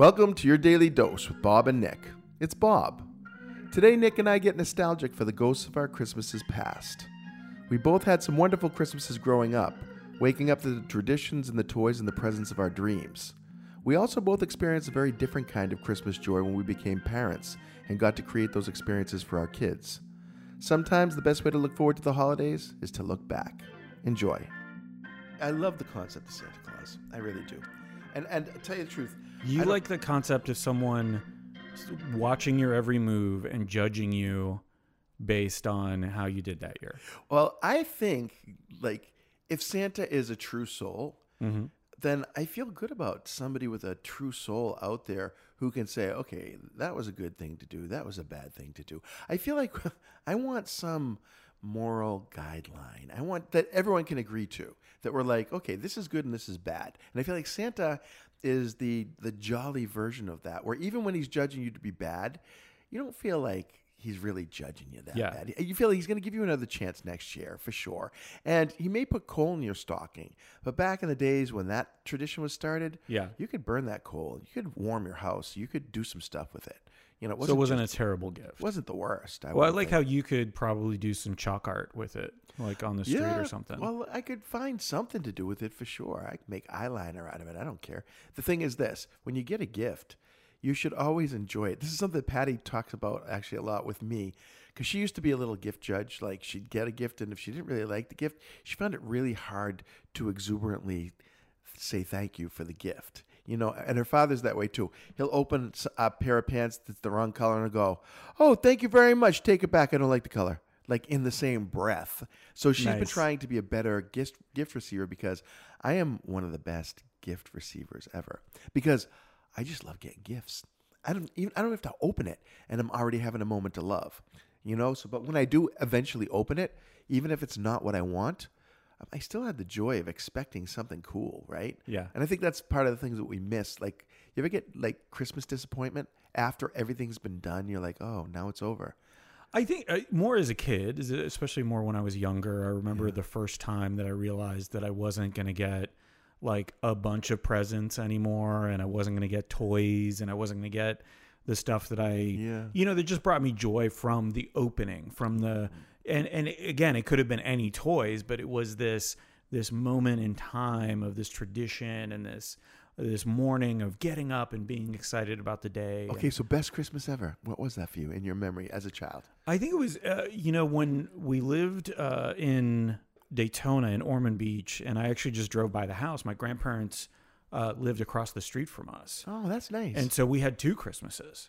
Welcome to your daily dose with Bob and Nick. It's Bob. Today, Nick and I get nostalgic for the ghosts of our Christmases past. We both had some wonderful Christmases growing up, waking up to the traditions and the toys and the presents of our dreams. We also both experienced a very different kind of Christmas joy when we became parents and got to create those experiences for our kids. Sometimes the best way to look forward to the holidays is to look back. Enjoy. I love the concept of Santa Claus. I really do. And and to tell you the truth, You like the concept of someone watching your every move and judging you based on how you did that year. Well, I think like if Santa is a true soul, Mm-hmm. then I feel good about somebody with a true soul out there who can say, "Okay, that was a good thing to do. That was a bad thing to do." I feel like I want some moral guideline. I want that everyone can agree to. That we're like, "Okay, this is good and this is bad." And I feel like Santa is the the jolly version of that where even when he's judging you to be bad, you don't feel like he's really judging you that Yeah. bad. You feel like he's going to give you another chance next year for sure. And he may put coal in your stocking. But back in the days when that tradition was started, Yeah. you could burn that coal. You could warm your house. You could do some stuff with it. You know, it So wasn't it wasn't just- a terrible gift. wasn't the worst. I well, I like think. how you could probably do some chalk art with it, like on the street or something. Well, I could find something to do with it for sure. I could make eyeliner out of it. I don't care. The thing is this when you get a gift, you should always enjoy it. This is something that Patty talks about actually a lot with me because she used to be a little gift judge. Like she'd get a gift, and if she didn't really like the gift, she found it really hard to exuberantly say thank you for the gift. You know, and her father's that way too. He'll open a pair of pants that's the wrong color and go, "Oh, thank you very much. Take it back. I don't like the color." Like in the same breath. So she's been trying to be a better gift gift receiver because I am one of the best gift receivers ever. Because I just love getting gifts. I don't even I don't have to open it, and I'm already having a moment to love. You know. So, but when I do eventually open it, even if it's not what I want, I still had the joy of expecting something cool, right? Yeah. And I think that's part of the things that we miss. Like, you ever get like Christmas disappointment after everything's been done? You're like, oh, now it's over. I think uh, more as a kid, especially more when I was younger. I remember the first time that I realized that I wasn't going to get like a bunch of presents anymore, and I wasn't going to get toys, and I wasn't going to get the stuff that I, Yeah. you know, that just brought me joy from the opening, from the, and and again, it could have been any toys, but it was this this moment in time of this tradition and this this morning of getting up and being excited about the day. Okay, so best Christmas ever. What was that for you in your memory as a child? I think it was, uh, you know, when we lived uh, in Daytona in Ormond Beach, and I actually just drove by the house. My grandparents uh, lived across the street from us, Oh, that's nice. and so we had two Christmases.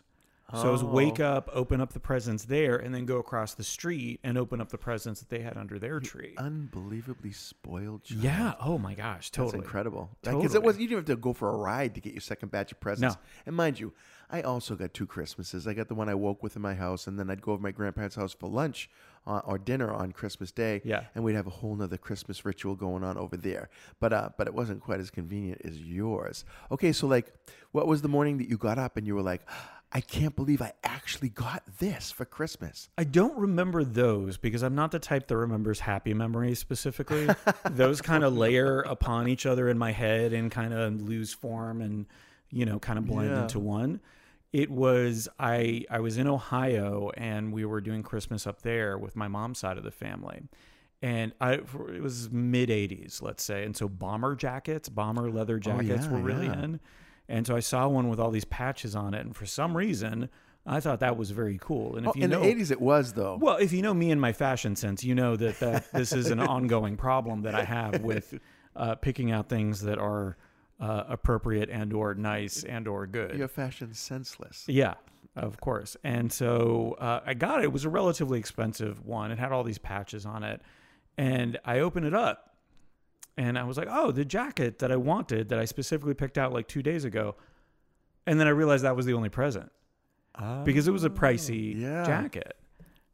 So it was wake Oh. up, open up the presents there, and then go across the street and open up the presents that they had under their tree. unbelievably spoiled child. Yeah. Oh my gosh. That's Totally. incredible. Because it was you didn't have to go for a ride to get your second batch of presents. No. And mind you, I also got two Christmases. I got the one I woke with in my house, and then I'd go over to my grandparents' house for lunch uh, or dinner on Christmas Day. Yeah. And we'd have a whole nother Christmas ritual going on over there. But uh, but it wasn't quite as convenient as yours. Okay, so like, what was the morning that you got up and you were like, I can't believe I actually got this for Christmas. I don't remember those because I'm not the type that remembers happy memories specifically. those kind of layer upon each other in my head and kind of lose form and you know kind of blend Yeah. into one. It was I I was in Ohio and we were doing Christmas up there with my mom's side of the family. And I it was mid 80s, let's say. And so bomber jackets, bomber leather oh, jackets yeah, were really yeah. in. And so I saw one with all these patches on it and for some reason I thought that was very cool. And if Oh, you in know the 80s, it was, though. well, if you know me and my fashion sense, you know that, that this is an ongoing problem that I have with uh, picking out things that are uh, appropriate and or nice and or good. You're fashion senseless. Yeah, of course. And so uh, I got it. It was a relatively expensive one. It had all these patches on it, and I opened it up, and I was like, "Oh, the jacket that I wanted that I specifically picked out like two days ago," and then I realized that was the only present because it was a oh, pricey Oh, yeah. jacket.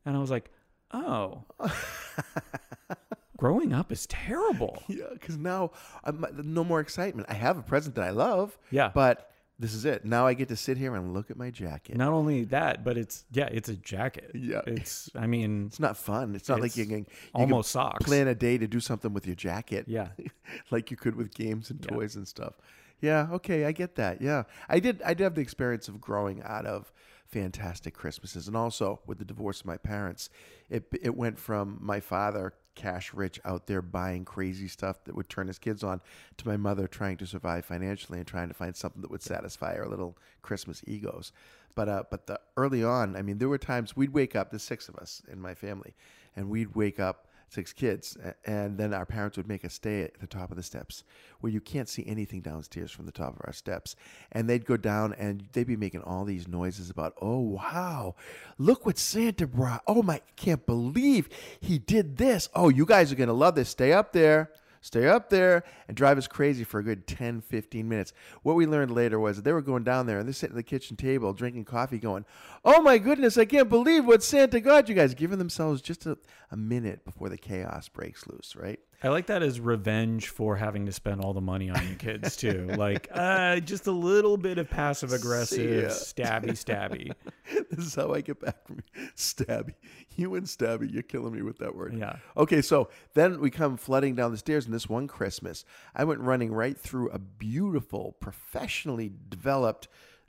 And I was like, oh, growing up is terrible. Yeah, because now I'm, no more excitement. I have a present that I love. Yeah. But this is it. Now I get to sit here and look at my jacket. Not only that, but it's yeah, it's a jacket. Yeah. It's I mean It's not fun. It's not like you can you almost can socks. plan a day to do something with your jacket. Yeah. like you could with games and Yeah. toys and stuff. Yeah, okay, I get that. Yeah. I did I did have the experience of growing out of fantastic Christmases and also with the divorce of my parents. It it went from my father cash rich out there buying crazy stuff that would turn his kids on to my mother trying to survive financially and trying to find something that would satisfy our little Christmas egos. But uh but the early on, I mean there were times we'd wake up, the six of us in my family, and we'd wake up six kids, and then our parents would make us stay at the top of the steps where you can't see anything downstairs from the top of our steps. And they'd go down and they'd be making all these noises about, oh, wow, look what Santa brought. Oh, my, can't believe he did this. Oh, you guys are going to love this. Stay up there. Stay up there and drive us crazy for a good 10, 15 minutes. What we learned later was that they were going down there and they're sitting at the kitchen table drinking coffee, going, Oh my goodness, I can't believe what Santa got you guys, giving themselves just a, a minute before the chaos breaks loose, right? I like that as revenge for having to spend all the money on your kids too. like uh, just a little bit of passive aggressive, stabby, stabby. this is how I get back from you. Stabby. You and Stabby, you're killing me with that word. Yeah. Okay, so then we come flooding down the stairs, and this one Christmas, I went running right through a beautiful, professionally developed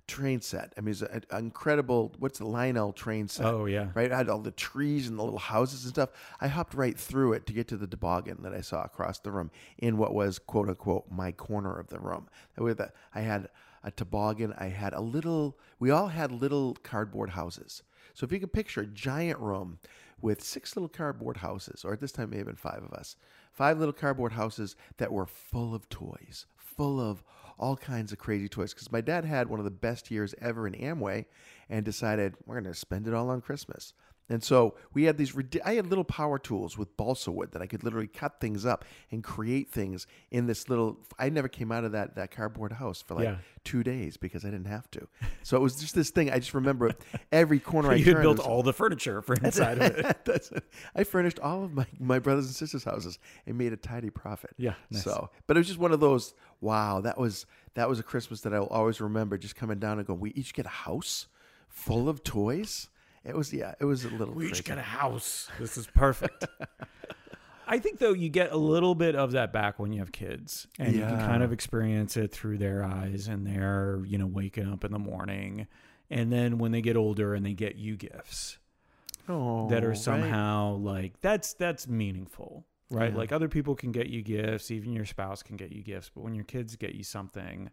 train set. I mean, it's an incredible, what's the Lionel train set? Oh yeah. Right? I had all the trees and the little houses and stuff. I hopped right through it to get to the toboggan that I saw across the room in what was, quote unquote, my corner of the room. With a, I had a toboggan. I had a little, we all had little cardboard houses. So if you could picture a giant room with six little cardboard houses, or at this time, it may have been five of us, five little cardboard houses that were full of toys, full of all kinds of crazy toys. Because my dad had one of the best years ever in Amway and decided we're going to spend it all on Christmas. And so we had these. I had little power tools with balsa wood that I could literally cut things up and create things in this little. I never came out of that that cardboard house for like Yeah. two days because I didn't have to. So it was just this thing. I just remember every corner I You turned. had built was- all the furniture for inside of it. That's it. I furnished all of my, my brothers and sisters' houses and made a tidy profit. Yeah, nice. So, but it was just one of those. Wow, that was that was a Christmas that I'll always remember. Just coming down and going, we each get a house full of toys. It was yeah, it was a little. We each crazy. get a house. This is perfect. I think though you get a little bit of that back when you have kids, and you can kind of experience it through their eyes and their you know waking up in the morning, and then when they get older and they get you gifts oh, that are oh, right. somehow like that's that's meaningful, right? Yeah. Like other people can get you gifts, even your spouse can get you gifts, but when your kids get you something,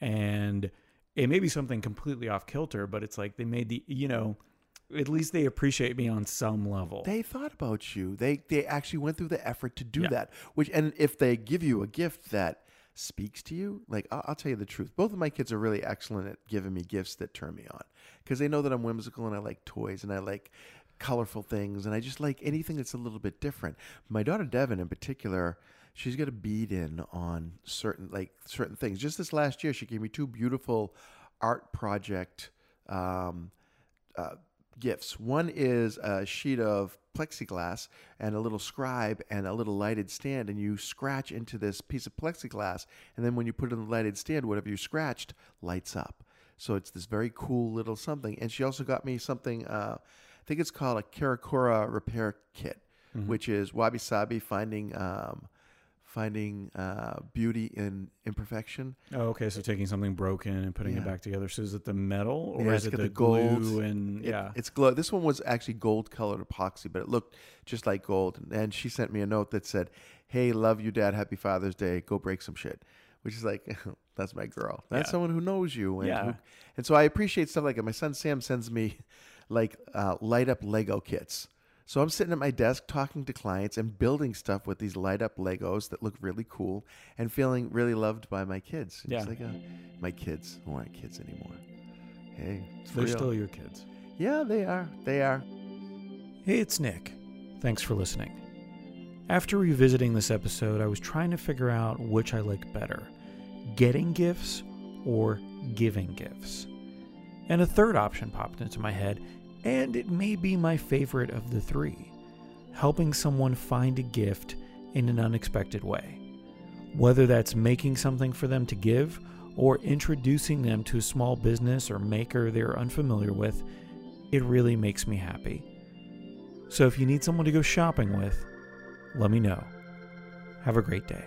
and it may be something completely off kilter, but it's like they made the you know. At least they appreciate me on some level. They thought about you. They they actually went through the effort to do Yeah. that. Which and if they give you a gift that speaks to you, like I'll, I'll tell you the truth. Both of my kids are really excellent at giving me gifts that turn me on because they know that I'm whimsical and I like toys and I like colorful things and I just like anything that's a little bit different. My daughter Devin in particular, she's got a bead in on certain like certain things. Just this last year, she gave me two beautiful art project um, uh, gifts. One is a sheet of plexiglass and a little scribe and a little lighted stand, and you scratch into this piece of plexiglass, and then when you put it in the lighted stand, whatever you scratched lights up. So it's this very cool little something. And she also got me something. Uh, I think it's called a Karakura repair kit, which is wabi sabi finding um, finding uh, beauty in imperfection. Oh, okay. So taking something broken and putting it back together. So is it the metal or Yeah, is it the, the gold. glue and It- yeah? it's glow. This one was actually gold colored epoxy, but it looked just like gold. And, and she sent me a note that said, "Hey, love you, Dad. Happy Father's Day. Go break some shit." Which is like, that's my girl. That's Yeah. someone who knows you. And Yeah. who- and so I appreciate stuff like that. My son Sam sends me like uh, light up Lego kits. So I'm sitting at my desk talking to clients and building stuff with these light up Legos that look really cool and feeling really loved by my kids. It's Yeah. like uh my kids who aren't kids anymore. Hey, it's They're real. still your kids. Yeah, they are. They are. Hey, it's Nick. Thanks for listening. After revisiting this episode, I was trying to figure out which I like better getting gifts or giving gifts. And a third option popped into my head, and it may be my favorite of the three helping someone find a gift in an unexpected way. Whether that's making something for them to give or introducing them to a small business or maker they're unfamiliar with, it really makes me happy. So if you need someone to go shopping with, let me know. Have a great day.